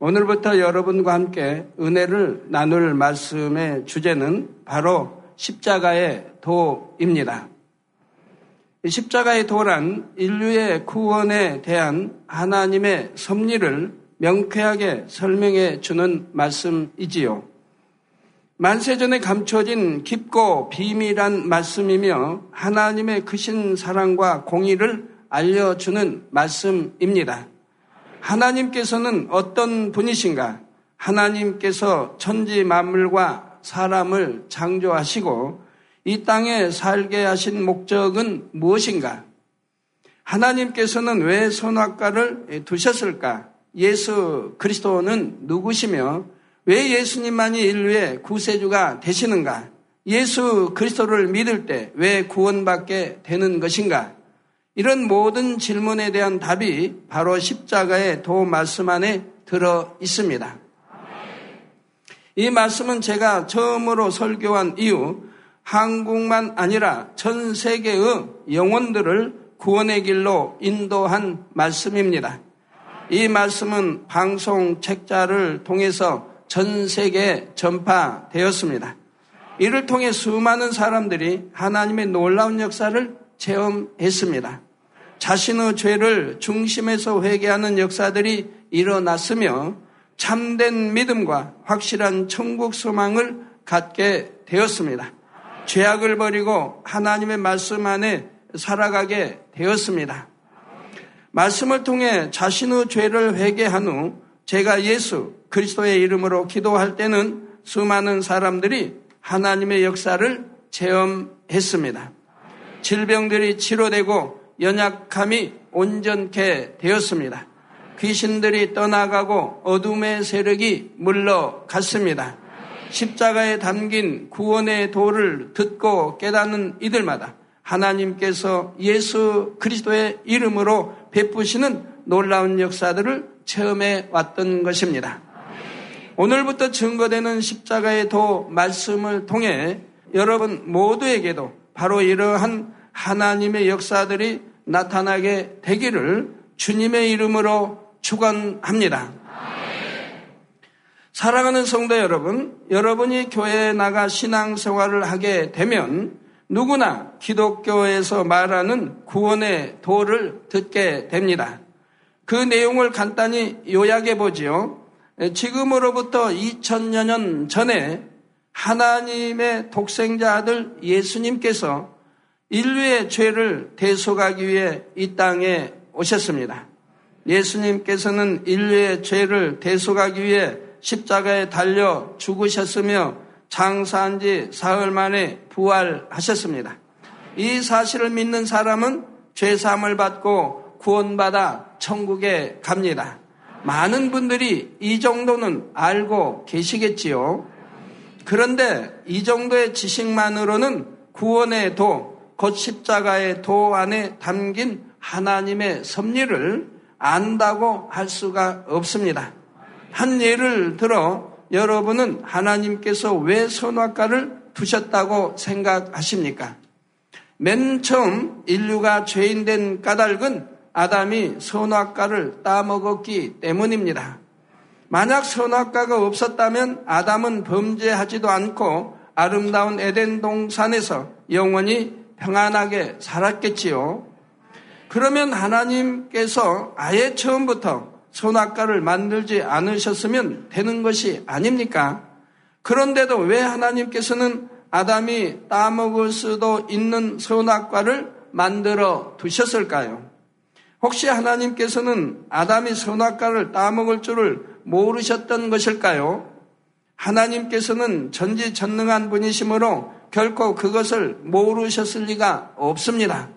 오늘부터 여러분과 함께 은혜를 나눌 말씀의 주제는 바로 십자가의 도입니다. 십자가의 도란 인류의 구원에 대한 하나님의 섭리를 명쾌하게 설명해 주는 말씀이지요. 만세전에 감춰진 깊고 비밀한 말씀이며 하나님의 크신 사랑과 공의를 알려주는 말씀입니다. 하나님께서는 어떤 분이신가? 하나님께서 천지 만물과 사람을 창조하시고 이 땅에 살게 하신 목적은 무엇인가? 하나님께서는 왜 선악과를 두셨을까? 예수 그리스도는 누구시며 왜 예수님만이 인류의 구세주가 되시는가? 예수 그리스도를 믿을 때 왜 구원받게 되는 것인가? 이런 모든 질문에 대한 답이 바로 십자가의 도 말씀 안에 들어 있습니다. 이 말씀은 제가 처음으로 설교한 이후 한국만 아니라 전 세계의 영혼들을 구원의 길로 인도한 말씀입니다. 이 말씀은 방송 책자를 통해서 전 세계에 전파되었습니다. 이를 통해 수많은 사람들이 하나님의 놀라운 역사를 체험했습니다. 자신의 죄를 중심에서 회개하는 역사들이 일어났으며 참된 믿음과 확실한 천국 소망을 갖게 되었습니다. 죄악을 버리고 하나님의 말씀 안에 살아가게 되었습니다. 말씀을 통해 자신의 죄를 회개한 후 제가 예수 그리스도의 이름으로 기도할 때는 수많은 사람들이 하나님의 역사를 체험했습니다. 질병들이 치료되고 연약함이 온전케 되었습니다. 귀신들이 떠나가고 어둠의 세력이 물러갔습니다. 십자가에 담긴 구원의 도를 듣고 깨닫는 이들마다 하나님께서 예수 그리스도의 이름으로 베푸시는 놀라운 역사들을 체험해 왔던 것입니다. 오늘부터 증거되는 십자가의 도 말씀을 통해 여러분 모두에게도 바로 이러한 하나님의 역사들이 나타나게 되기를 주님의 이름으로 축원합니다. 사랑하는 성도 여러분, 여러분이 교회에 나가 신앙생활을 하게 되면 누구나 기독교에서 말하는 구원의 도를 듣게 됩니다. 그 내용을 간단히 요약해 보지요. 지금으로부터 2000여 년 전에 하나님의 독생자 아들 예수님께서 인류의 죄를 대속하기 위해 이 땅에 오셨습니다. 예수님께서는 인류의 죄를 대속하기 위해 십자가에 달려 죽으셨으며 장사한 지 사흘 만에 부활하셨습니다. 이 사실을 믿는 사람은 죄사함을 받고 구원받아 천국에 갑니다. 많은 분들이 이 정도는 알고 계시겠지요. 그런데 이 정도의 지식만으로는 구원의 도, 곧 십자가의 도 안에 담긴 하나님의 섭리를 안다고 할 수가 없습니다. 한 예를 들어 여러분은 하나님께서 왜 선악과를 두셨다고 생각하십니까? 맨 처음 인류가 죄인된 까닭은 아담이 선악과를 따먹었기 때문입니다. 만약 선악과가 없었다면 아담은 범죄하지도 않고 아름다운 에덴 동산에서 영원히 평안하게 살았겠지요. 그러면 하나님께서 아예 처음부터 선악과를 만들지 않으셨으면 되는 것이 아닙니까? 그런데도 왜 하나님께서는 아담이 따먹을 수도 있는 선악과를 만들어 두셨을까요? 혹시 하나님께서는 아담이 선악과를 따먹을 줄을 모르셨던 것일까요? 하나님께서는 전지전능한 분이시므로 결코 그것을 모르셨을 리가 없습니다.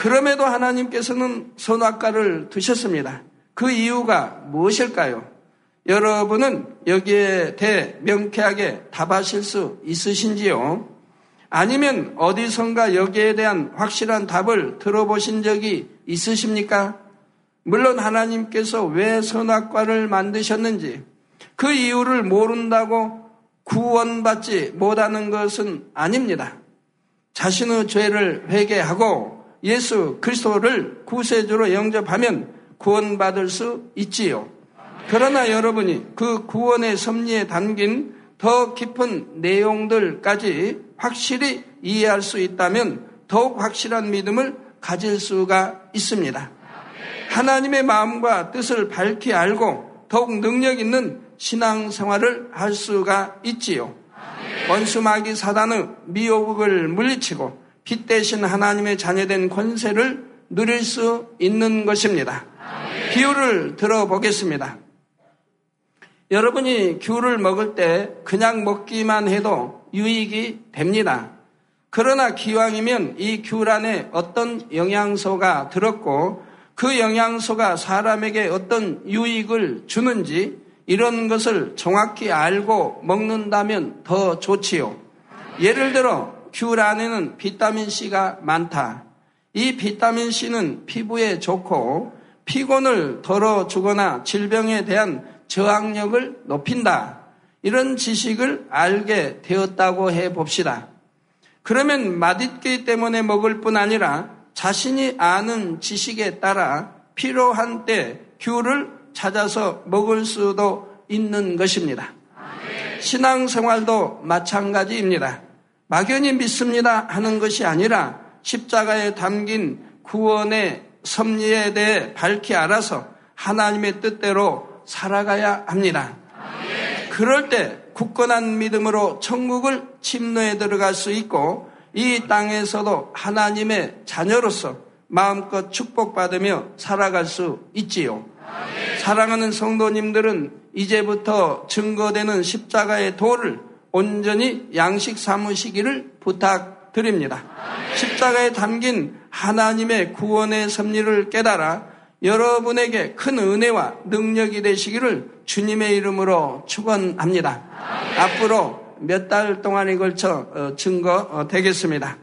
그럼에도 하나님께서는 선악과를 두셨습니다. 그 이유가 무엇일까요? 여러분은 여기에 대해 명쾌하게 답하실 수 있으신지요? 아니면 어디선가 여기에 대한 확실한 답을 들어보신 적이 있으십니까? 물론 하나님께서 왜 선악과를 만드셨는지 그 이유를 모른다고 구원받지 못하는 것은 아닙니다. 자신의 죄를 회개하고 예수 그리스도를 구세주로 영접하면 구원받을 수 있지요. 그러나 여러분이 그 구원의 섭리에 담긴 더 깊은 내용들까지 확실히 이해할 수 있다면 더욱 확실한 믿음을 가질 수가 있습니다. 하나님의 마음과 뜻을 밝히 알고 더욱 능력 있는 신앙 생활을 할 수가 있지요. 원수마귀 사단의 미혹을 물리치고 빛 대신 하나님의 자녀된 권세를 누릴 수 있는 것입니다. 비유를 들어보겠습니다. 여러분이 귤을 먹을 때 그냥 먹기만 해도 유익이 됩니다. 그러나 기왕이면 이 귤 안에 어떤 영양소가 들었고 그 영양소가 사람에게 어떤 유익을 주는지 이런 것을 정확히 알고 먹는다면 더 좋지요. 예를 들어 귤 안에는 비타민 C가 많다. 이 비타민 C는 피부에 좋고 피곤을 덜어주거나 질병에 대한 저항력을 높인다. 이런 지식을 알게 되었다고 해 봅시다. 그러면 맛있기 때문에 먹을 뿐 아니라 자신이 아는 지식에 따라 필요한 때 귤을 찾아서 먹을 수도 있는 것입니다. 신앙 생활도 마찬가지입니다. 막연히 믿습니다 하는 것이 아니라 십자가에 담긴 구원의 섭리에 대해 밝히 알아서 하나님의 뜻대로 살아가야 합니다. 그럴 때 굳건한 믿음으로 천국을 침노에 들어갈 수 있고 이 땅에서도 하나님의 자녀로서 마음껏 축복받으며 살아갈 수 있지요. 사랑하는 성도님들은 이제부터 증거되는 십자가의 도를 온전히 양식 삼으시기를 부탁드립니다. 십자가에 담긴 하나님의 구원의 섭리를 깨달아 여러분에게 큰 은혜와 능력이 되시기를 주님의 이름으로 축원합니다. 앞으로 몇 달 동안에 걸쳐 어, 증거 어, 되겠습니다.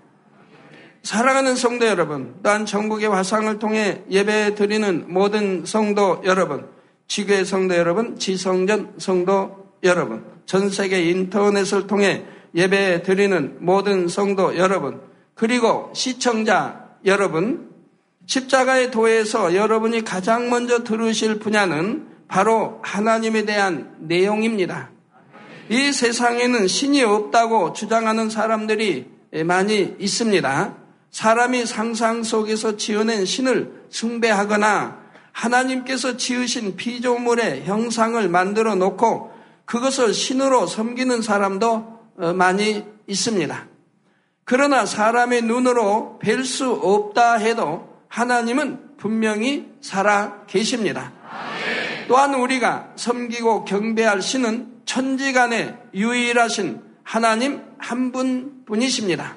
사랑하는 성도 여러분, 또한 전국의 화상을 통해 예배 드리는 모든 성도 여러분, 지교의 성도 여러분, 지성전 성도 여러분, 전 세계 인터넷을 통해 예배 드리는 모든 성도 여러분, 그리고 시청자 여러분, 십자가의 도에서 여러분이 가장 먼저 들으실 분야는 바로 하나님에 대한 내용입니다. 이 세상에는 신이 없다고 주장하는 사람들이 많이 있습니다. 사람이 상상 속에서 지어낸 신을 숭배하거나 하나님께서 지으신 피조물의 형상을 만들어 놓고 그것을 신으로 섬기는 사람도 어, 많이 있습니다. 그러나 사람의 눈으로 뵐 수 없다 해도 하나님은 분명히 살아 계십니다. 또한 우리가 섬기고 경배할 신은 천지간의 유일하신 하나님 한분 분이십니다.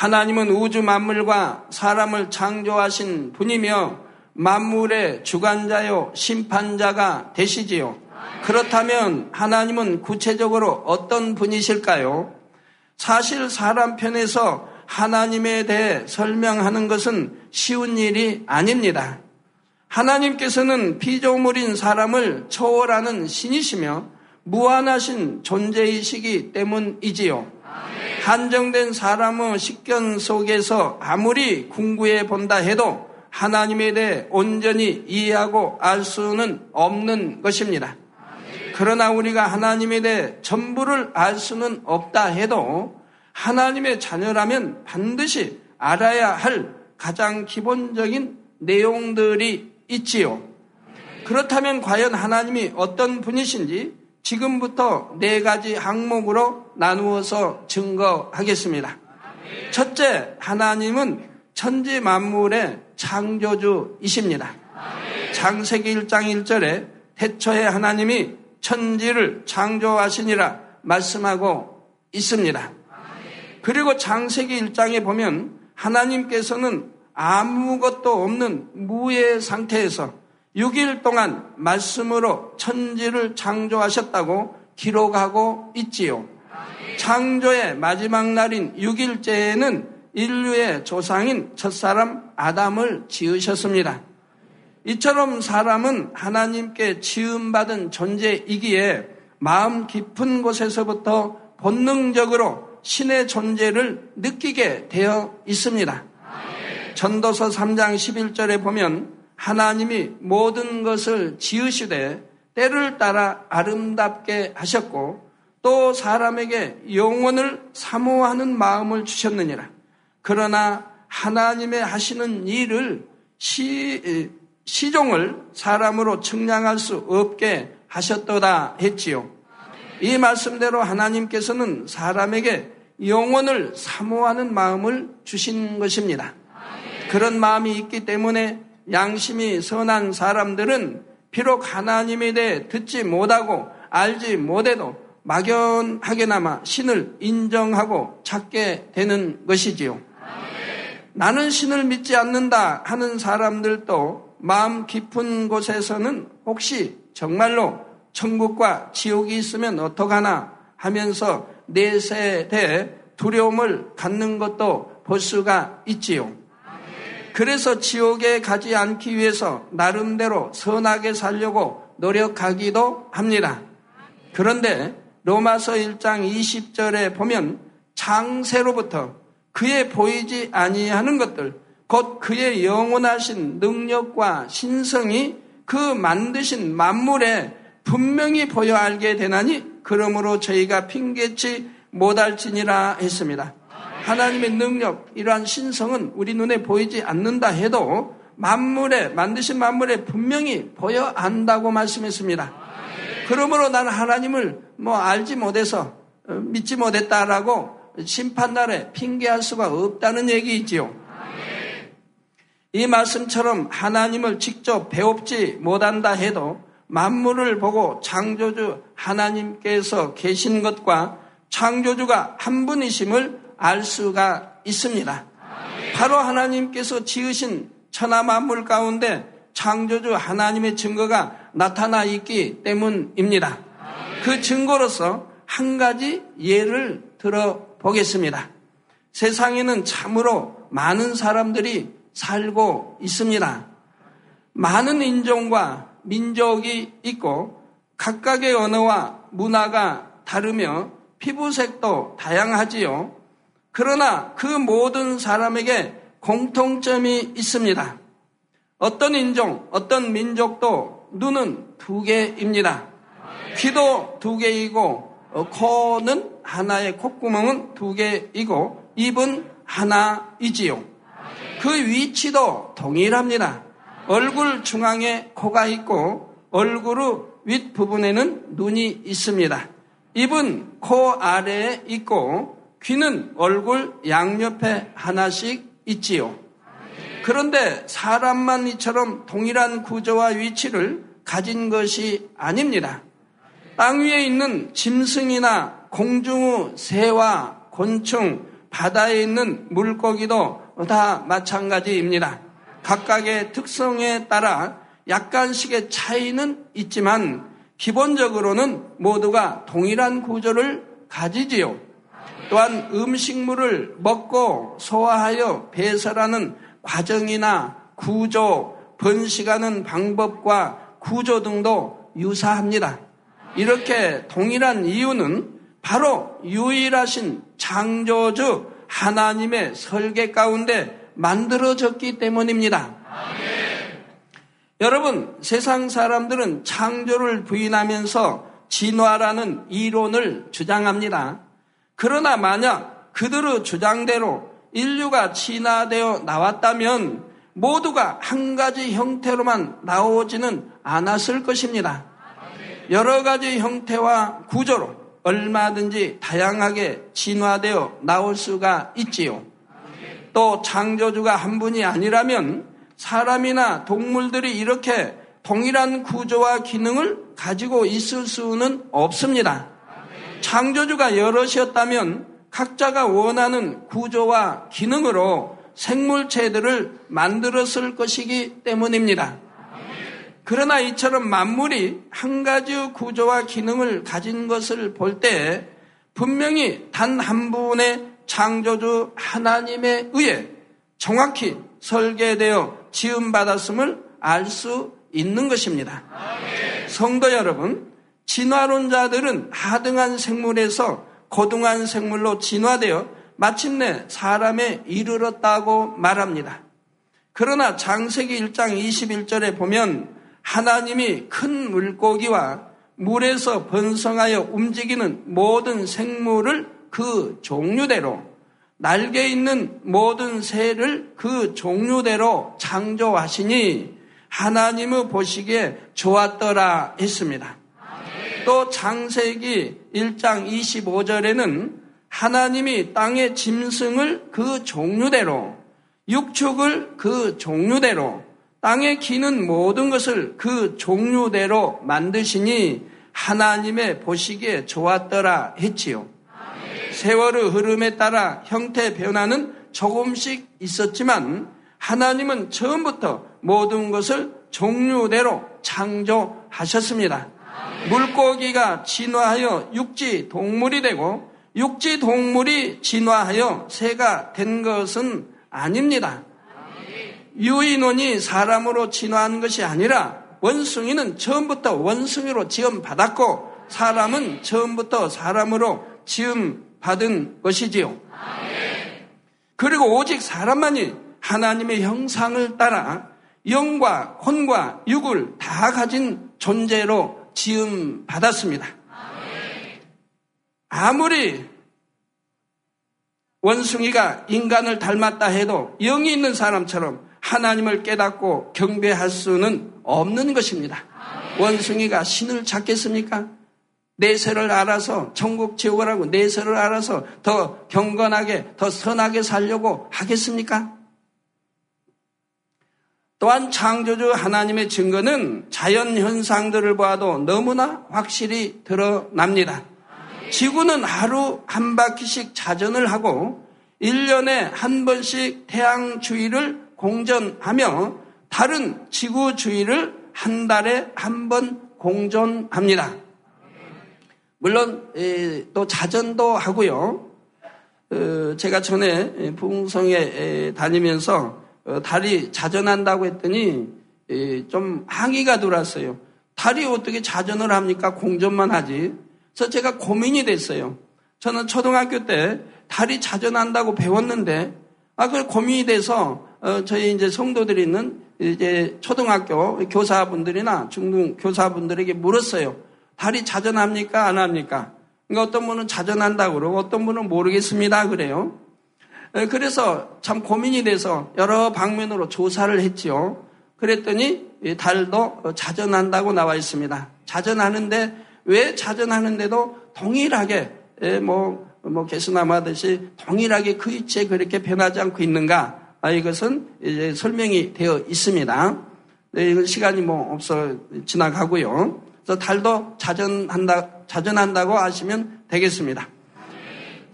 하나님은 우주 만물과 사람을 창조하신 분이며 만물의 주관자요 심판자가 되시지요. 그렇다면 하나님은 구체적으로 어떤 분이실까요? 사실 사람 편에서 하나님에 대해 설명하는 것은 쉬운 일이 아닙니다. 하나님께서는 피조물인 사람을 초월하는 신이시며 무한하신 존재이시기 때문이지요. 한정된 사람의 식견 속에서 아무리 궁구해 본다 해도 하나님에 대해 온전히 이해하고 알 수는 없는 것입니다. 그러나 우리가 하나님에 대해 전부를 알 수는 없다 해도 하나님의 자녀라면 반드시 알아야 할 가장 기본적인 내용들이 있지요. 그렇다면 과연 하나님이 어떤 분이신지 지금부터 네 가지 항목으로 나누어서 증거하겠습니다. 첫째, 하나님은 천지 만물의 창조주이십니다. 장세기 1장 1절에 태초에 하나님이 천지를 창조하시니라 말씀하고 있습니다. 그리고 장세기 1장에 보면 하나님께서는 아무것도 없는 무의 상태에서 6일 동안 말씀으로 천지를 창조하셨다고 기록하고 있지요. 창조의 마지막 날인 6일째에는 인류의 조상인 첫사람 아담을 지으셨습니다. 이처럼 사람은 하나님께 지음받은 존재이기에 마음 깊은 곳에서부터 본능적으로 신의 존재를 느끼게 되어 있습니다. 전도서 3장 11절에 보면 하나님이 모든 것을 지으시되 때를 따라 아름답게 하셨고 또 사람에게 영혼을 사모하는 마음을 주셨느니라. 그러나 하나님의 하시는 일을 시, 시종을 사람으로 측량할 수 없게 하셨도다 했지요. 이 말씀대로 하나님께서는 사람에게 영혼을 사모하는 마음을 주신 것입니다. 그런 마음이 있기 때문에 양심이 선한 사람들은 비록 하나님에 대해 듣지 못하고 알지 못해도 막연하게나마 신을 인정하고 찾게 되는 것이지요. 나는 신을 믿지 않는다 하는 사람들도 마음 깊은 곳에서는 혹시 정말로 천국과 지옥이 있으면 어떡하나 하면서 내세대 두려움을 갖는 것도 볼 수가 있지요. 그래서 지옥에 가지 않기 위해서 나름대로 선하게 살려고 노력하기도 합니다. 그런데 로마서 1장 20절에 보면 장세로부터 그의 보이지 아니하는 것들, 곧 그의 영원하신 능력과 신성이 그 만드신 만물에 분명히 보여 알게 되나니 그러므로 저희가 핑계치 못할지니라 했습니다. 하나님의 능력, 이러한 신성은 우리 눈에 보이지 않는다 해도 만물에, 만드신 만물에 분명히 보여 안다고 말씀했습니다. 그러므로 나는 하나님을 뭐 알지 못해서 어, 믿지 못했다라고 심판날에 핑계할 수가 없다는 얘기이지요. 이 말씀처럼 하나님을 직접 배웁지 못한다 해도 만물을 보고 창조주 하나님께서 계신 것과 창조주가 한 분이심을 알 수가 있습니다. 바로 하나님께서 지으신 천하 만물 가운데 창조주 하나님의 증거가 나타나 있기 때문입니다. 그 증거로서 한 가지 예를 들어 보겠습니다. 세상에는 참으로 많은 사람들이 살고 있습니다. 많은 인종과 민족이 있고 각각의 언어와 문화가 다르며 피부색도 다양하지요. 그러나 그 모든 사람에게 공통점이 있습니다. 어떤 인종, 어떤 민족도 눈은 두 개입니다. 귀도 두 개이고 어, 코는 하나의 콧구멍은 두 개이고 입은 하나이지요. 그 위치도 동일합니다. 얼굴 중앙에 코가 있고 얼굴의 윗부분에는 눈이 있습니다. 입은 코 아래에 있고 귀는 얼굴 양옆에 하나씩 있지요. 그런데 사람만 이처럼 동일한 구조와 위치를 가진 것이 아닙니다. 땅 위에 있는 짐승이나 공중의 새와 곤충, 바다에 있는 물고기도 다 마찬가지입니다. 각각의 특성에 따라 약간씩의 차이는 있지만 기본적으로는 모두가 동일한 구조를 가지지요. 또한 음식물을 먹고 소화하여 배설하는 과정이나 구조, 번식하는 방법과 구조 등도 유사합니다. 이렇게 동일한 이유는 바로 유일하신 창조주 하나님의 설계 가운데 만들어졌기 때문입니다. 여러분, 세상 사람들은 창조를 부인하면서 진화라는 이론을 주장합니다. 그러나 만약 그들의 주장대로 인류가 진화되어 나왔다면 모두가 한 가지 형태로만 나오지는 않았을 것입니다. 여러 가지 형태와 구조로 얼마든지 다양하게 진화되어 나올 수가 있지요. 또 창조주가 한 분이 아니라면 사람이나 동물들이 이렇게 동일한 구조와 기능을 가지고 있을 수는 없습니다. 창조주가 여럿이었다면 각자가 원하는 구조와 기능으로 생물체들을 만들었을 것이기 때문입니다. 그러나 이처럼 만물이 한 가지 구조와 기능을 가진 것을 볼 때 분명히 단 한 분의 창조주 하나님에 의해 정확히 설계되어 지음받았음을 알 수 있는 것입니다. 성도 여러분, 진화론자들은 하등한 생물에서 고등한 생물로 진화되어 마침내 사람에 이르렀다고 말합니다. 그러나 장세기 1장 21절에 보면 하나님이 큰 물고기와 물에서 번성하여 움직이는 모든 생물을 그 종류대로 날개 있는 모든 새를 그 종류대로 창조하시니 하나님의 보시기에 좋았더라 했습니다. 또 창세기 1장 25절에는 하나님이 땅의 짐승을 그 종류대로 육축을 그 종류대로 땅에 기는 모든 것을 그 종류대로 만드시니 하나님의 보시기에 좋았더라 했지요. 세월의 흐름에 따라 형태 변화는 조금씩 있었지만 하나님은 처음부터 모든 것을 종류대로 창조하셨습니다. 물고기가 진화하여 육지 동물이 되고 육지 동물이 진화하여 새가 된 것은 아닙니다. 유인원이 사람으로 진화한 것이 아니라 원숭이는 처음부터 원숭이로 지음 받았고 사람은 처음부터 사람으로 지음 받은 것이지요. 그리고 오직 사람만이 하나님의 형상을 따라 영과 혼과 육을 다 가진 존재로 지음 받았습니다. 아무리 원숭이가 인간을 닮았다 해도 영이 있는 사람처럼 하나님을 깨닫고 경배할 수는 없는 것입니다. 원숭이가 신을 찾겠습니까? 내세를 알아서 천국 지옥을 하고 내세를 알아서 더 경건하게 더 선하게 살려고 하겠습니까? 또한 창조주 하나님의 증거는 자연 현상들을 보아도 너무나 확실히 드러납니다. 지구는 하루 한 바퀴씩 자전을 하고 1년에 한 번씩 태양 주위를 공전하며 다른 지구 주위를 한 달에 한 번 공전합니다. 물론 또 자전도 하고요. 어, 제가 전에 부흥성에 다니면서 어, 달이 자전한다고 했더니 좀 항의가 들어왔어요. 달이 어떻게 자전을 합니까? 공전만 하지. 그래서 제가 고민이 됐어요. 저는 초등학교 때 달이 자전한다고 배웠는데 아, 그 고민이 돼서 어, 저희 이제 성도들이 있는 이제 초등학교 교사분들이나 중등 교사분들에게 물었어요. 달이 자전합니까? 안 합니까? 그러니까 어떤 분은 자전한다고 그러고 어떤 분은 모르겠습니다. 그래요. 그래서 참 고민이 돼서 여러 방면으로 조사를 했지요. 그랬더니 달도 자전한다고 나와 있습니다. 자전하는데 왜 자전하는데도 동일하게 뭐, 뭐 개수나무 하듯이 동일하게 그 위치에 그렇게 변하지 않고 있는가? 아, 이것은 이제 설명이 되어 있습니다. 네, 이건 시간이 뭐 없어 지나가고요. 그래서 달도 자전한다, 자전한다고 하시면 되겠습니다.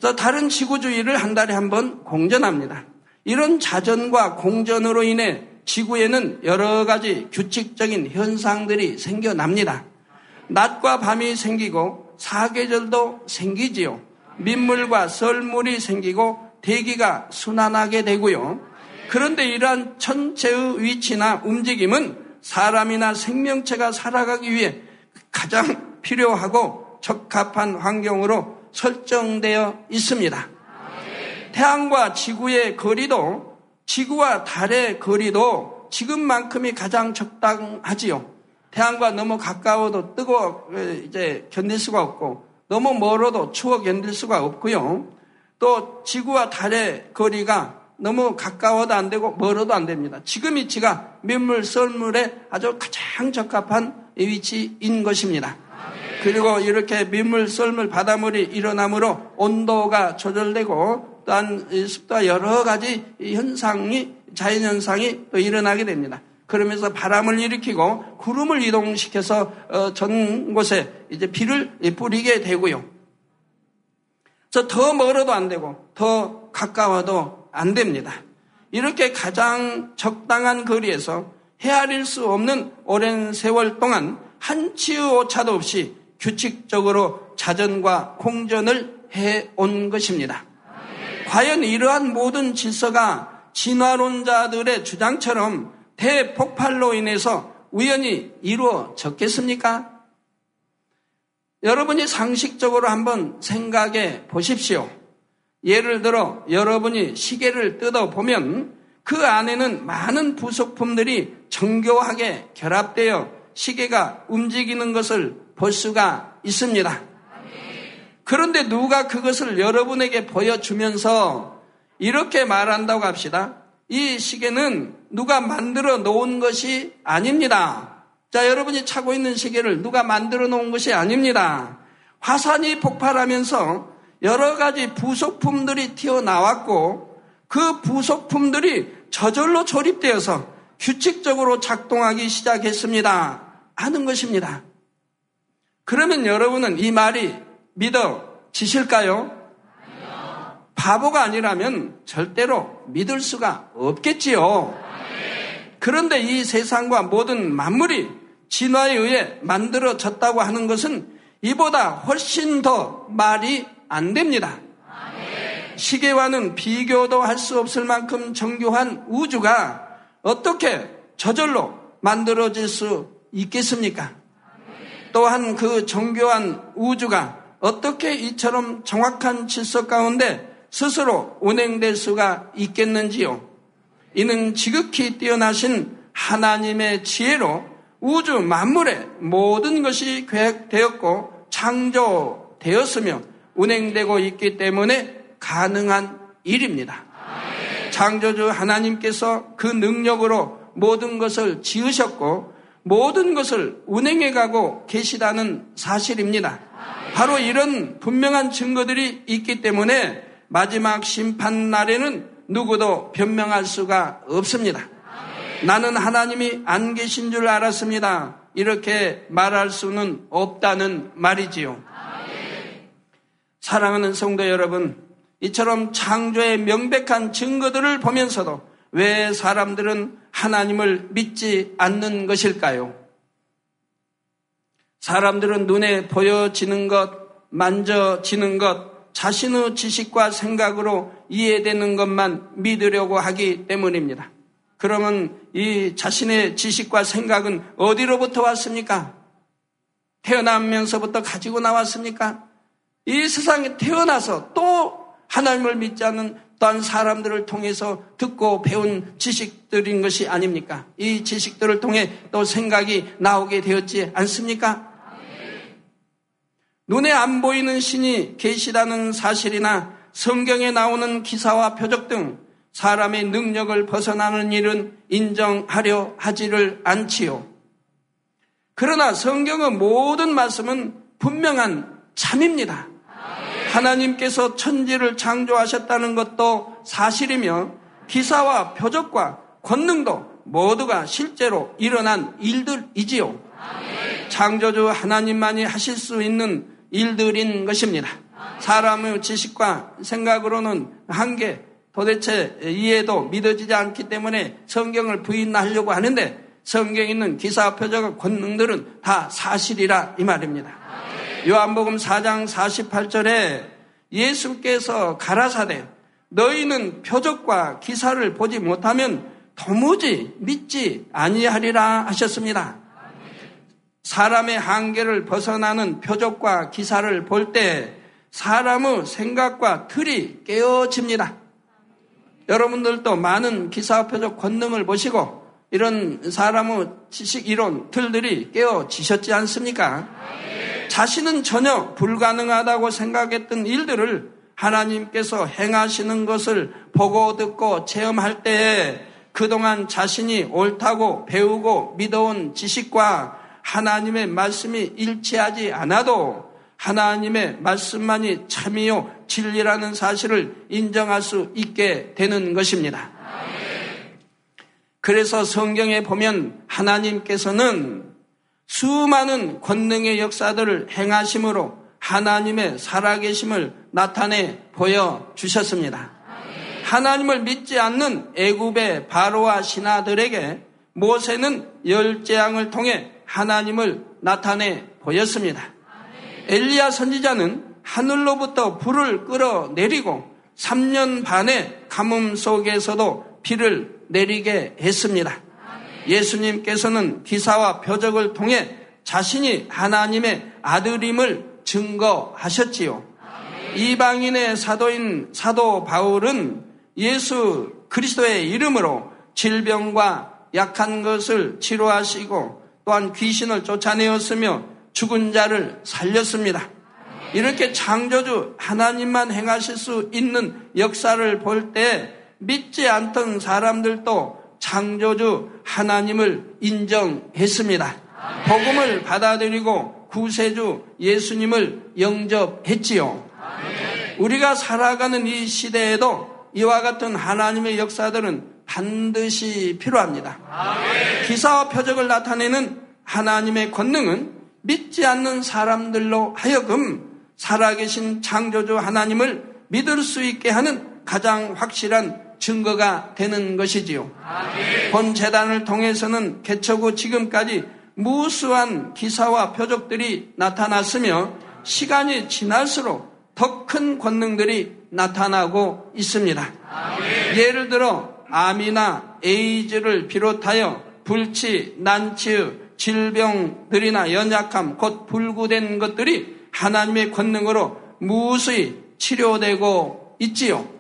그래서 다른 지구주의를 한 달에 한 번 공전합니다. 이런 자전과 공전으로 인해 지구에는 여러 가지 규칙적인 현상들이 생겨납니다. 낮과 밤이 생기고 사계절도 생기지요. 민물과 썰물이 생기고 대기가 순환하게 되고요. 그런데 이러한 천체의 위치나 움직임은 사람이나 생명체가 살아가기 위해 가장 필요하고 적합한 환경으로 설정되어 있습니다. 태양과 지구의 거리도 지구와 달의 거리도 지금만큼이 가장 적당하지요. 태양과 너무 가까워도 뜨거워 이제 견딜 수가 없고 너무 멀어도 추워 견딜 수가 없고요. 또 지구와 달의 거리가 너무 가까워도 안 되고 멀어도 안 됩니다. 지금 위치가 민물 썰물에 아주 가장 적합한 위치인 것입니다. 그리고 이렇게 민물, 썰물, 바닷물이 일어나므로 온도가 조절되고 또한 습도와 여러 가지 현상이 자연현상이 또 일어나게 됩니다. 그러면서 바람을 일으키고 구름을 이동시켜서 어, 전 곳에 이제 비를 뿌리게 되고요. 더 멀어도 안 되고 더 가까워도 안 됩니다. 이렇게 가장 적당한 거리에서 헤아릴 수 없는 오랜 세월 동안 한치의 오차도 없이 규칙적으로 자전과 공전을 해 온 것입니다. 과연 이러한 모든 질서가 진화론자들의 주장처럼 대폭발로 인해서 우연히 이루어졌겠습니까? 여러분이 상식적으로 한번 생각해 보십시오. 예를 들어 여러분이 시계를 뜯어보면 그 안에는 많은 부속품들이 정교하게 결합되어 시계가 움직이는 것을 볼 수가 있습니다. 그런데 누가 그것을 여러분에게 보여주면서 이렇게 말한다고 합시다. 이 시계는 누가 만들어 놓은 것이 아닙니다. 자, 여러분이 차고 있는 시계를 누가 만들어 놓은 것이 아닙니다. 화산이 폭발하면서 여러 가지 부속품들이 튀어나왔고 그 부속품들이 저절로 조립되어서 규칙적으로 작동하기 시작했습니다. 하는 것입니다. 그러면 여러분은 이 말이 믿어지실까요? 바보가 아니라면 절대로 믿을 수가 없겠지요. 그런데 이 세상과 모든 만물이 진화에 의해 만들어졌다고 하는 것은 이보다 훨씬 더 말이 안 됩니다. 시계와는 비교도 할 수 없을 만큼 정교한 우주가 어떻게 저절로 만들어질 수 있겠습니까? 또한 그 정교한 우주가 어떻게 이처럼 정확한 질서 가운데 스스로 운행될 수가 있겠는지요? 이는 지극히 뛰어나신 하나님의 지혜로 우주 만물의 모든 것이 계획되었고 창조되었으며 운행되고 있기 때문에 가능한 일입니다. 창조주 하나님께서 그 능력으로 모든 것을 지으셨고 모든 것을 운행해 가고 계시다는 사실입니다. 바로 이런 분명한 증거들이 있기 때문에 마지막 심판 날에는 누구도 변명할 수가 없습니다. 나는 하나님이 안 계신 줄 알았습니다. 이렇게 말할 수는 없다는 말이지요. 사랑하는 성도 여러분, 이처럼 창조의 명백한 증거들을 보면서도 왜 사람들은 하나님을 믿지 않는 것일까요? 사람들은 눈에 보여지는 것, 만져지는 것, 자신의 지식과 생각으로 이해되는 것만 믿으려고 하기 때문입니다. 그러면 이 자신의 지식과 생각은 어디로부터 왔습니까? 태어나면서부터 가지고 나왔습니까? 이 세상에 태어나서 또 하나님을 믿지 않는 또한 사람들을 통해서 듣고 배운 지식들인 것이 아닙니까? 이 지식들을 통해 또 생각이 나오게 되었지 않습니까? 눈에 안 보이는 신이 계시다는 사실이나 성경에 나오는 기사와 표적 등 사람의 능력을 벗어나는 일은 인정하려 하지를 않지요. 그러나 성경의 모든 말씀은 분명한 참입니다. 하나님께서 천지를 창조하셨다는 것도 사실이며 기사와 표적과 권능도 모두가 실제로 일어난 일들이지요. 창조주 하나님만이 하실 수 있는 일들인 것입니다. 사람의 지식과 생각으로는 한계, 도대체 이해도 믿어지지 않기 때문에 성경을 부인하려고 하는데 성경에 있는 기사, 표적, 권능들은 다 사실이라 이 말입니다. 요한복음 4장 48절에 예수께서 가라사대 너희는 표적과 기사를 보지 못하면 도무지 믿지 아니하리라 하셨습니다. 사람의 한계를 벗어나는 표적과 기사를 볼 때 사람의 생각과 틀이 깨어집니다. 여러분들도 많은 기사 표적 권능을 보시고 이런 사람의 지식 이론 틀들이 깨어지셨지 않습니까? 자신은 전혀 불가능하다고 생각했던 일들을 하나님께서 행하시는 것을 보고 듣고 체험할 때에 그동안 자신이 옳다고 배우고 믿어온 지식과 하나님의 말씀이 일치하지 않아도 하나님의 말씀만이 참이요 진리라는 사실을 인정할 수 있게 되는 것입니다. 그래서 성경에 보면 하나님께서는 수많은 권능의 역사들을 행하심으로 하나님의 살아계심을 나타내 보여 주셨습니다. 하나님을 믿지 않는 애굽의 바로와 신하들에게 모세는 열 재앙을 통해 하나님을 나타내 보였습니다. 엘리야 선지자는 하늘로부터 불을 끌어내리고 3년 반의 가뭄 속에서도 비를 내리게 했습니다. 예수님께서는 기사와 표적을 통해 자신이 하나님의 아들임을 증거하셨지요. 이방인의 사도인 사도 바울은 예수 그리스도의 이름으로 질병과 약한 것을 치료하시고 또한 귀신을 쫓아내었으며 죽은 자를 살렸습니다. 이렇게 창조주 하나님만 행하실 수 있는 역사를 볼 때 믿지 않던 사람들도 창조주 하나님을 인정했습니다. 복음을 받아들이고 구세주 예수님을 영접했지요. 우리가 살아가는 이 시대에도 이와 같은 하나님의 역사들은 반드시 필요합니다. 기사와 표적을 나타내는 하나님의 권능은 믿지 않는 사람들로 하여금 살아계신 창조주 하나님을 믿을 수 있게 하는 가장 확실한 증거가 되는 것이지요. 본 재단을 통해서는 개척 후 지금까지 무수한 기사와 표적들이 나타났으며 시간이 지날수록 더 큰 권능들이 나타나고 있습니다. 예를 들어 암이나 에이즈를 비롯하여 불치, 난치, 질병들이나 연약함, 곧 불구된 것들이 하나님의 권능으로 무수히 치료되고 있지요.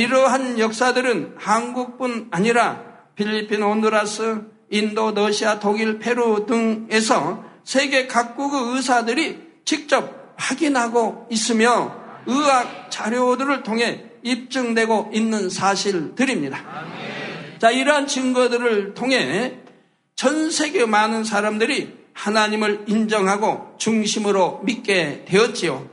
이러한 역사들은 한국뿐 아니라 필리핀, 온두라스, 인도, 러시아, 독일, 페루 등에서 세계 각국의 의사들이 직접 확인하고 있으며 의학 자료들을 통해 입증되고 있는 사실들입니다. 자, 이러한 증거들을 통해 전 세계 많은 사람들이 하나님을 인정하고 중심으로 믿게 되었지요.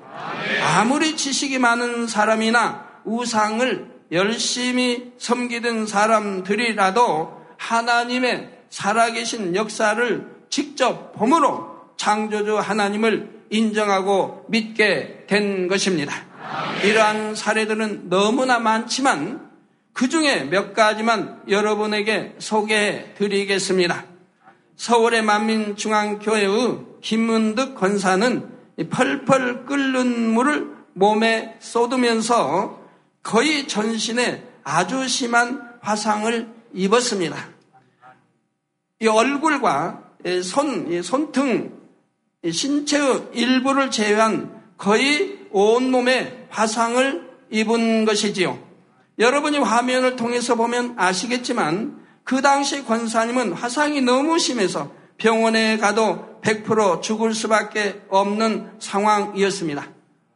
아무리 지식이 많은 사람이나 우상을 열심히 섬기던 사람들이라도 하나님의 살아계신 역사를 직접 봄으로 창조주 하나님을 인정하고 믿게 된 것입니다. 이러한 사례들은 너무나 많지만 그 중에 몇 가지만 여러분에게 소개해 드리겠습니다. 서울의 만민중앙교회의 김문득 권사는 펄펄 끓는 물을 몸에 쏟으면서 거의 전신에 아주 심한 화상을 입었습니다. 이 얼굴과 손, 손등, 신체의 일부를 제외한 거의 온몸에 화상을 입은 것이지요. 여러분이 화면을 통해서 보면 아시겠지만 그 당시 권사님은 화상이 너무 심해서 병원에 가도 100% 죽을 수밖에 없는 상황이었습니다.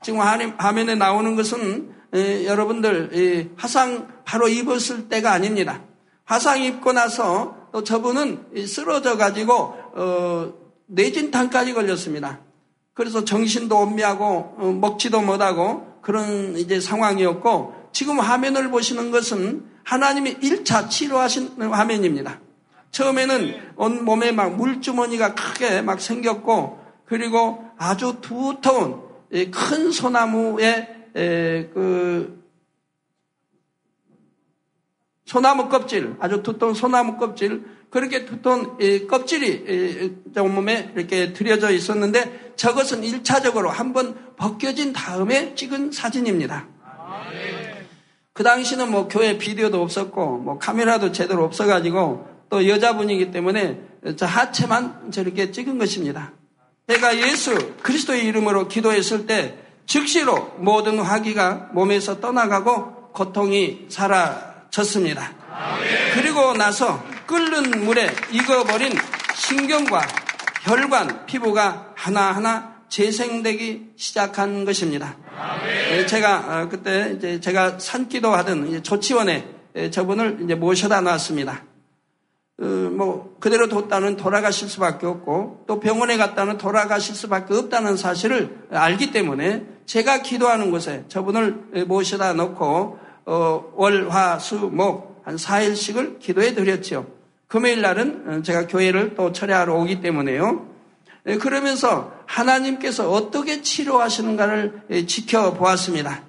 지금 화면에 나오는 것은 여러분들 화상 바로 입었을 때가 아닙니다. 화상 입고 나서 또 저분은 쓰러져 가지고 어, 뇌진탕까지 걸렸습니다. 그래서 정신도 혼미하고 어, 먹지도 못하고 그런 이제 상황이었고 지금 화면을 보시는 것은 하나님이 1차 치료하신 화면입니다. 처음에는 온 몸에 막 물주머니가 크게 막 생겼고 그리고 아주 두터운 큰 소나무에 그 소나무 껍질 아주 두터운 소나무 껍질 그렇게 두터운 껍질이 온몸에 이렇게 들여져 있었는데 저것은 1차적으로 한번 벗겨진 다음에 찍은 사진입니다. 그 당시는 뭐 교회 비디오도 없었고 뭐 카메라도 제대로 없어가지고 또 여자분이기 때문에 저 하체만 저렇게 찍은 것입니다. 내가 예수 그리스도의 이름으로 기도했을 때 즉시로 모든 화기가 몸에서 떠나가고 고통이 사라졌습니다. 그리고 나서 끓는 물에 익어버린 신경과 혈관, 피부가 하나하나 재생되기 시작한 것입니다. 네, 제가 어, 그때 이제 제가 산기도 하던 조치원에 저분을 이제 모셔다 놨습니다. 어, 뭐 그대로 뒀다는 돌아가실 수밖에 없고 또 병원에 갔다는 돌아가실 수밖에 없다는 사실을 알기 때문에 제가 기도하는 곳에 저분을 모셔다 놓고 어, 월, 화, 수, 목 한 4일씩을 기도해 드렸죠. 금요일 날은 어, 제가 교회를 또 철회하러 오기 때문에요. 예, 그러면서 하나님께서 어떻게 치료하시는가를 예, 지켜보았습니다.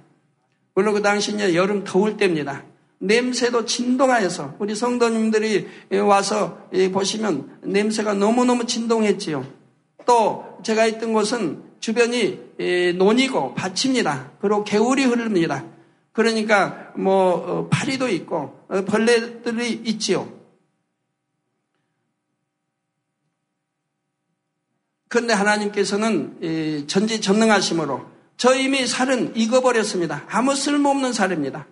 물론 그 당시는 여름 더울 때입니다. 냄새도 진동하여서 우리 성도님들이 예, 와서 보시면 냄새가 너무너무 진동했지요. 또 제가 있던 곳은 주변이 논이고 밭입니다. 그리고 개울이 흐릅니다. 그러니까 뭐 어, 파리도 있고 어, 벌레들이 있지요. 그런데 하나님께서는 전지전능하심으로 저 이미 살은 익어버렸습니다. 아무 쓸모없는 살입니다.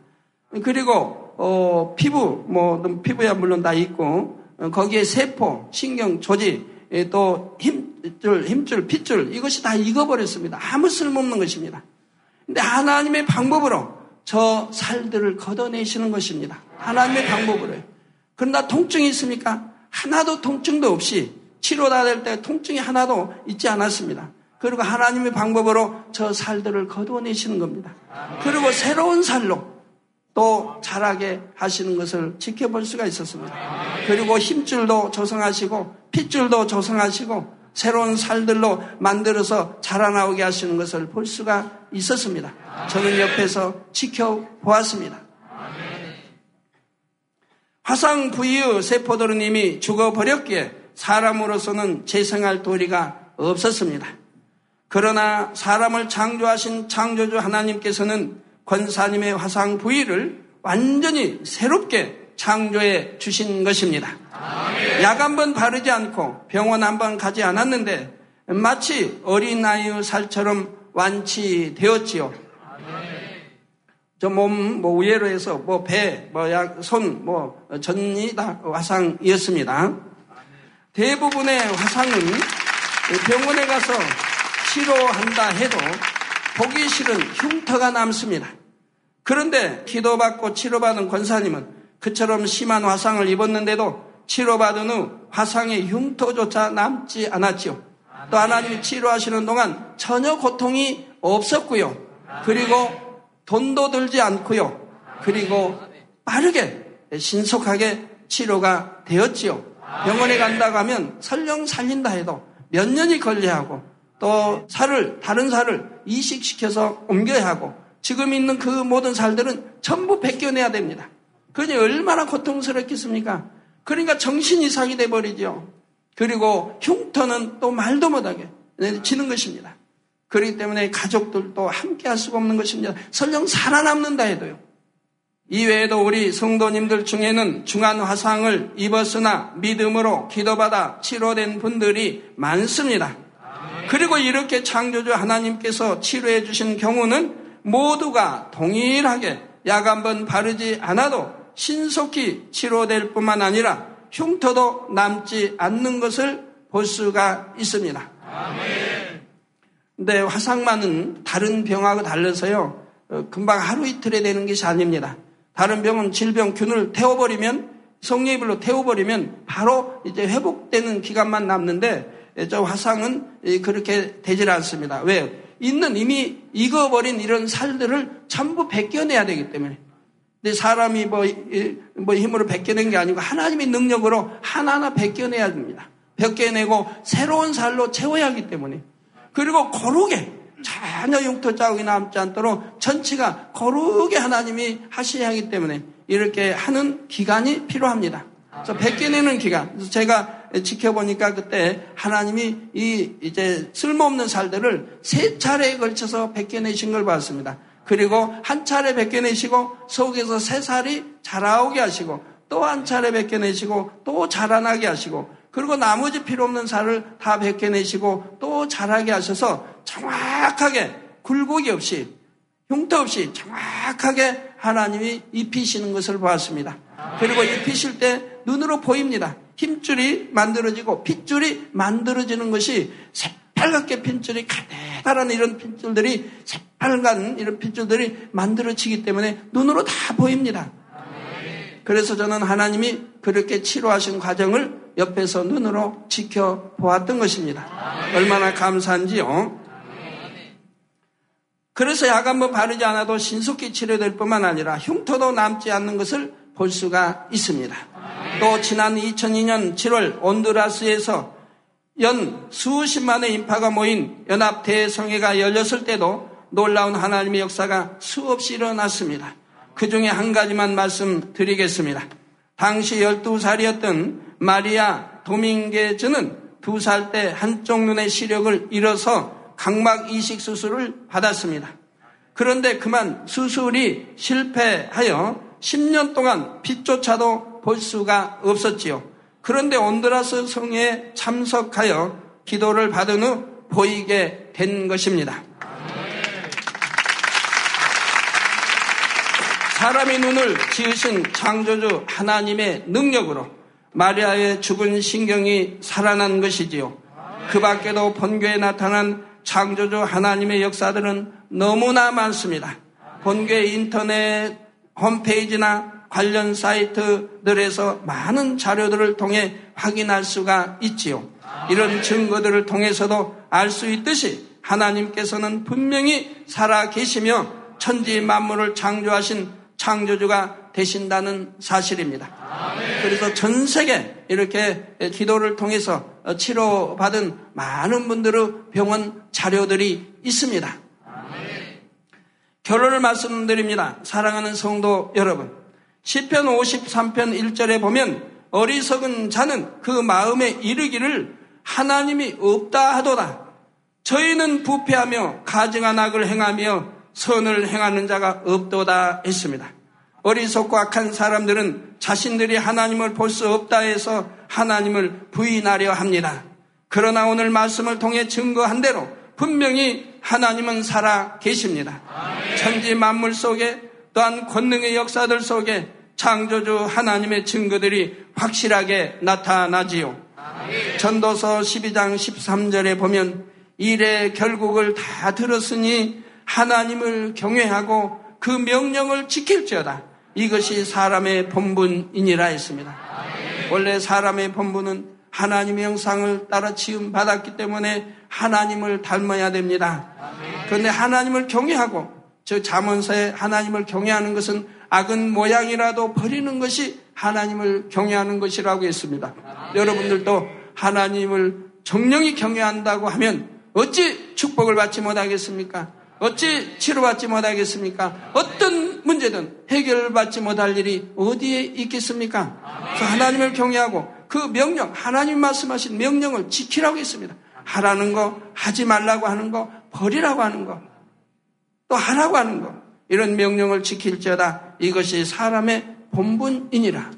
그리고 어, 피부, 뭐, 피부야 물론 다 있고, 어, 거기에 세포, 신경, 조직, 예, 또힘 줄, 힘줄, 핏줄, 이것이 다 익어버렸습니다. 아무 쓸모없는 것입니다. 근데 하나님의 방법으로 저 살들을 걷어내시는 것입니다. 하나님의 방법으로요. 그러나 통증이 있습니까? 하나도 통증도 없이 치료다 될 때 통증이 하나도 있지 않았습니다. 그리고 하나님의 방법으로 저 살들을 거두어내시는 겁니다. 그리고 새로운 살로 또 자라게 하시는 것을 지켜볼 수가 있었습니다. 그리고 힘줄도 조성하시고 핏줄도 조성하시고 새로운 살들로 만들어서 자라나오게 하시는 것을 볼 수가 있었습니다. 저는 옆에서 지켜보았습니다. 화상 부위의 세포들은 이미 죽어버렸기에 사람으로서는 재생할 도리가 없었습니다. 그러나 사람을 창조하신 창조주 하나님께서는 권사님의 화상 부위를 완전히 새롭게 창조해 주신 것입니다. 약한 번 바르지 않고 병원 한 번 가지 않았는데 마치 어린아이의 살처럼 완치되었지요. 저 몸, 뭐, 우회로 해서, 뭐, 배, 뭐, 약, 손, 뭐, 전이 다 화상이었습니다. 대부분의 화상은 병원에 가서 치료한다 해도 보기 싫은 흉터가 남습니다. 그런데 기도받고 치료받은 권사님은 그처럼 심한 화상을 입었는데도 치료받은 후 화상의 흉터조차 남지 않았지요. 또 하나님이 치료하시는 동안 전혀 고통이 없었고요. 그리고 돈도 들지 않고요. 그리고 빠르게 신속하게 치료가 되었지요. 병원에 간다고 하면 설령 살린다 해도 몇 년이 걸려야 하고 또 살을 다른 살을 이식시켜서 옮겨야 하고 지금 있는 그 모든 살들은 전부 벗겨내야 됩니다. 그러니 얼마나 고통스럽겠습니까? 그러니까 정신 이상이 돼버리죠. 그리고 흉터는 또 말도 못하게 지는 것입니다. 그렇기 때문에 가족들도 함께 할 수가 없는 것입니다. 설령 살아남는다 해도요. 이외에도 우리 성도님들 중에는 중한 화상을 입었으나 믿음으로 기도받아 치료된 분들이 많습니다. 그리고 이렇게 창조주 하나님께서 치료해 주신 경우는 모두가 동일하게 약 한 번 바르지 않아도 신속히 치료될 뿐만 아니라 흉터도 남지 않는 것을 볼 수가 있습니다. 근데 화상만은 다른 병하고 달라서요, 어, 금방 하루 이틀에 되는 것이 아닙니다. 다른 병은 질병균을 태워버리면 성리불로 태워버리면 바로 이제 회복되는 기간만 남는데 저 화상은 그렇게 되질 않습니다. 왜? 있는 이미 익어버린 이런 살들을 전부 벗겨내야 되기 때문에. 근데 사람이 뭐, 뭐 힘으로 벗겨낸 게 아니고 하나님의 능력으로 하나하나 벗겨내야 됩니다. 벗겨내고 새로운 살로 채워야 하기 때문에. 그리고 거룩에 전혀 흉터 자국이 남지 않도록 전체가 거룩에 하나님이 하셔야 하기 때문에 이렇게 하는 기간이 필요합니다. 그래서 벗겨내는 기간. 그래서 제가 지켜보니까 그때 하나님이 이 이제 쓸모없는 살들을 세 차례에 걸쳐서 벗겨내신 걸 봤습니다. 그리고 한 차례 벗겨내시고 속에서 새 살이 자라오게 하시고 또 한 차례 벗겨내시고 또 자라나게 하시고 그리고 나머지 필요 없는 살을 다 벗겨내시고 또 자라게 하셔서 정확하게 굴곡이 없이 흉터 없이 정확하게 하나님이 입히시는 것을 보았습니다. 그리고 입히실 때 눈으로 보입니다. 힘줄이 만들어지고 핏줄이 만들어지는 것이 새빨갛게 핏줄이 가득 한 이런 핏줄들이 새빨간 이런 핏줄들이 만들어지기 때문에 눈으로 다 보입니다. 그래서 저는 하나님이 그렇게 치료하신 과정을 옆에서 눈으로 지켜보았던 것입니다. 얼마나 감사한지요. 그래서 약 한번 바르지 않아도 신속히 치료될 뿐만 아니라 흉터도 남지 않는 것을 볼 수가 있습니다. 또 지난 2002년 7월 온두라스에서 연 수십만의 인파가 모인 연합 대성회가 열렸을 때도 놀라운 하나님의 역사가 수없이 일어났습니다. 그 중에 한 가지만 말씀드리겠습니다. 당시 12살이었던 마리아 도밍게즈는 두 살 때 한쪽 눈의 시력을 잃어서 각막 이식 수술을 받았습니다. 그런데 그만 수술이 실패하여 10년 동안 빛조차도 볼 수가 없었지요. 그런데 온드라스 성에 참석하여 기도를 받은 후 보이게 된 것입니다. 사람의 눈을 지으신 창조주 하나님의 능력으로 마리아의 죽은 신경이 살아난 것이지요. 그 밖에도 본교에 나타난 창조주 하나님의 역사들은 너무나 많습니다. 본교의 인터넷 홈페이지나 관련 사이트들에서 많은 자료들을 통해 확인할 수가 있지요. 이런 증거들을 통해서도 알 수 있듯이 하나님께서는 분명히 살아 계시며 천지 만물을 창조하신 창조주가 되신다는 사실입니다. 그래서 전 세계 이렇게 기도를 통해서 치료받은 많은 분들의 병원 자료들이 있습니다. 결론을 말씀드립니다. 사랑하는 성도 여러분. 10편 53편 1절에 보면 어리석은 자는 그 마음에 이르기를 하나님이 없다 하도다. 저희는 부패하며 가증한 악을 행하며 선을 행하는 자가 없도다 했습니다. 어리석고 악한 사람들은 자신들이 하나님을 볼 수 없다 해서 하나님을 부인하려 합니다. 그러나 오늘 말씀을 통해 증거한 대로 분명히 하나님은 살아 계십니다. 천지 만물 속에 또한 권능의 역사들 속에 창조주 하나님의 증거들이 확실하게 나타나지요. 전도서 12장 13절에 보면 일의 결국을 다 들었으니 하나님을 경외하고 그 명령을 지킬지어다. 이것이 사람의 본분이니라 했습니다. 원래 사람의 본분은 하나님의 형상을 따라 지음 받았기 때문에 하나님을 닮아야 됩니다. 그런데 하나님을 경외하고 저 자문서에 하나님을 경외하는 것은 악은 모양이라도 버리는 것이 하나님을 경외하는 것이라고 했습니다. 여러분들도 하나님을 정령히 경외한다고 하면 어찌 축복을 받지 못하겠습니까? 어찌 치료받지 못하겠습니까? 어떤 문제든 해결받지 못할 일이 어디에 있겠습니까? 그래서 하나님을 경외하고 그 명령, 하나님 말씀하신 명령을 지키라고 했습니다. 하라는 거, 하지 말라고 하는 거, 버리라고 하는 거, 또 하라고 하는 거, 이런 명령을 지킬지어다 이것이 사람의 본분이니라.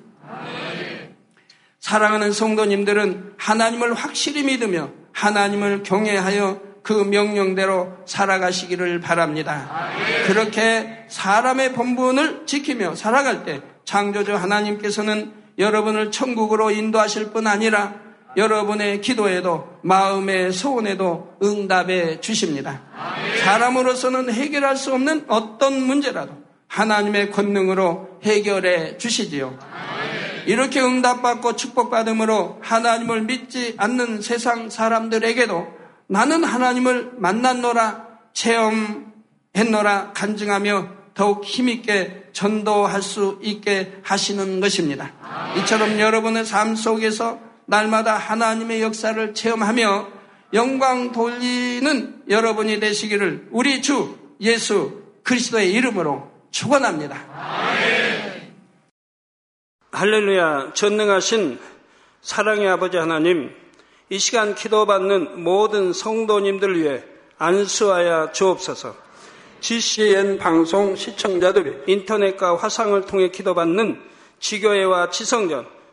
사랑하는 성도님들은 하나님을 확실히 믿으며 하나님을 경외하여 그 명령대로 살아가시기를 바랍니다. 그렇게 사람의 본분을 지키며 살아갈 때 창조주 하나님께서는 여러분을 천국으로 인도하실 뿐 아니라 여러분의 기도에도 마음의 소원에도 응답해 주십니다. 사람으로서는 해결할 수 없는 어떤 문제라도 하나님의 권능으로 해결해 주시지요. 이렇게 응답받고 축복받음으로 하나님을 믿지 않는 세상 사람들에게도 나는 하나님을 만났노라, 체험했노라, 간증하며 더욱 힘있게 전도할 수 있게 하시는 것입니다. 이처럼 여러분의 삶 속에서 날마다 하나님의 역사를 체험하며 영광 돌리는 여러분이 되시기를 우리 주 예수 그리스도의 이름으로 축원합니다. 할렐루야 전능하신 사랑의 아버지 하나님 이 시간 기도받는 모든 성도님들 위해 안수하여 주옵소서. GCN 방송 시청자들이 인터넷과 화상을 통해 기도받는 지교회와 지성전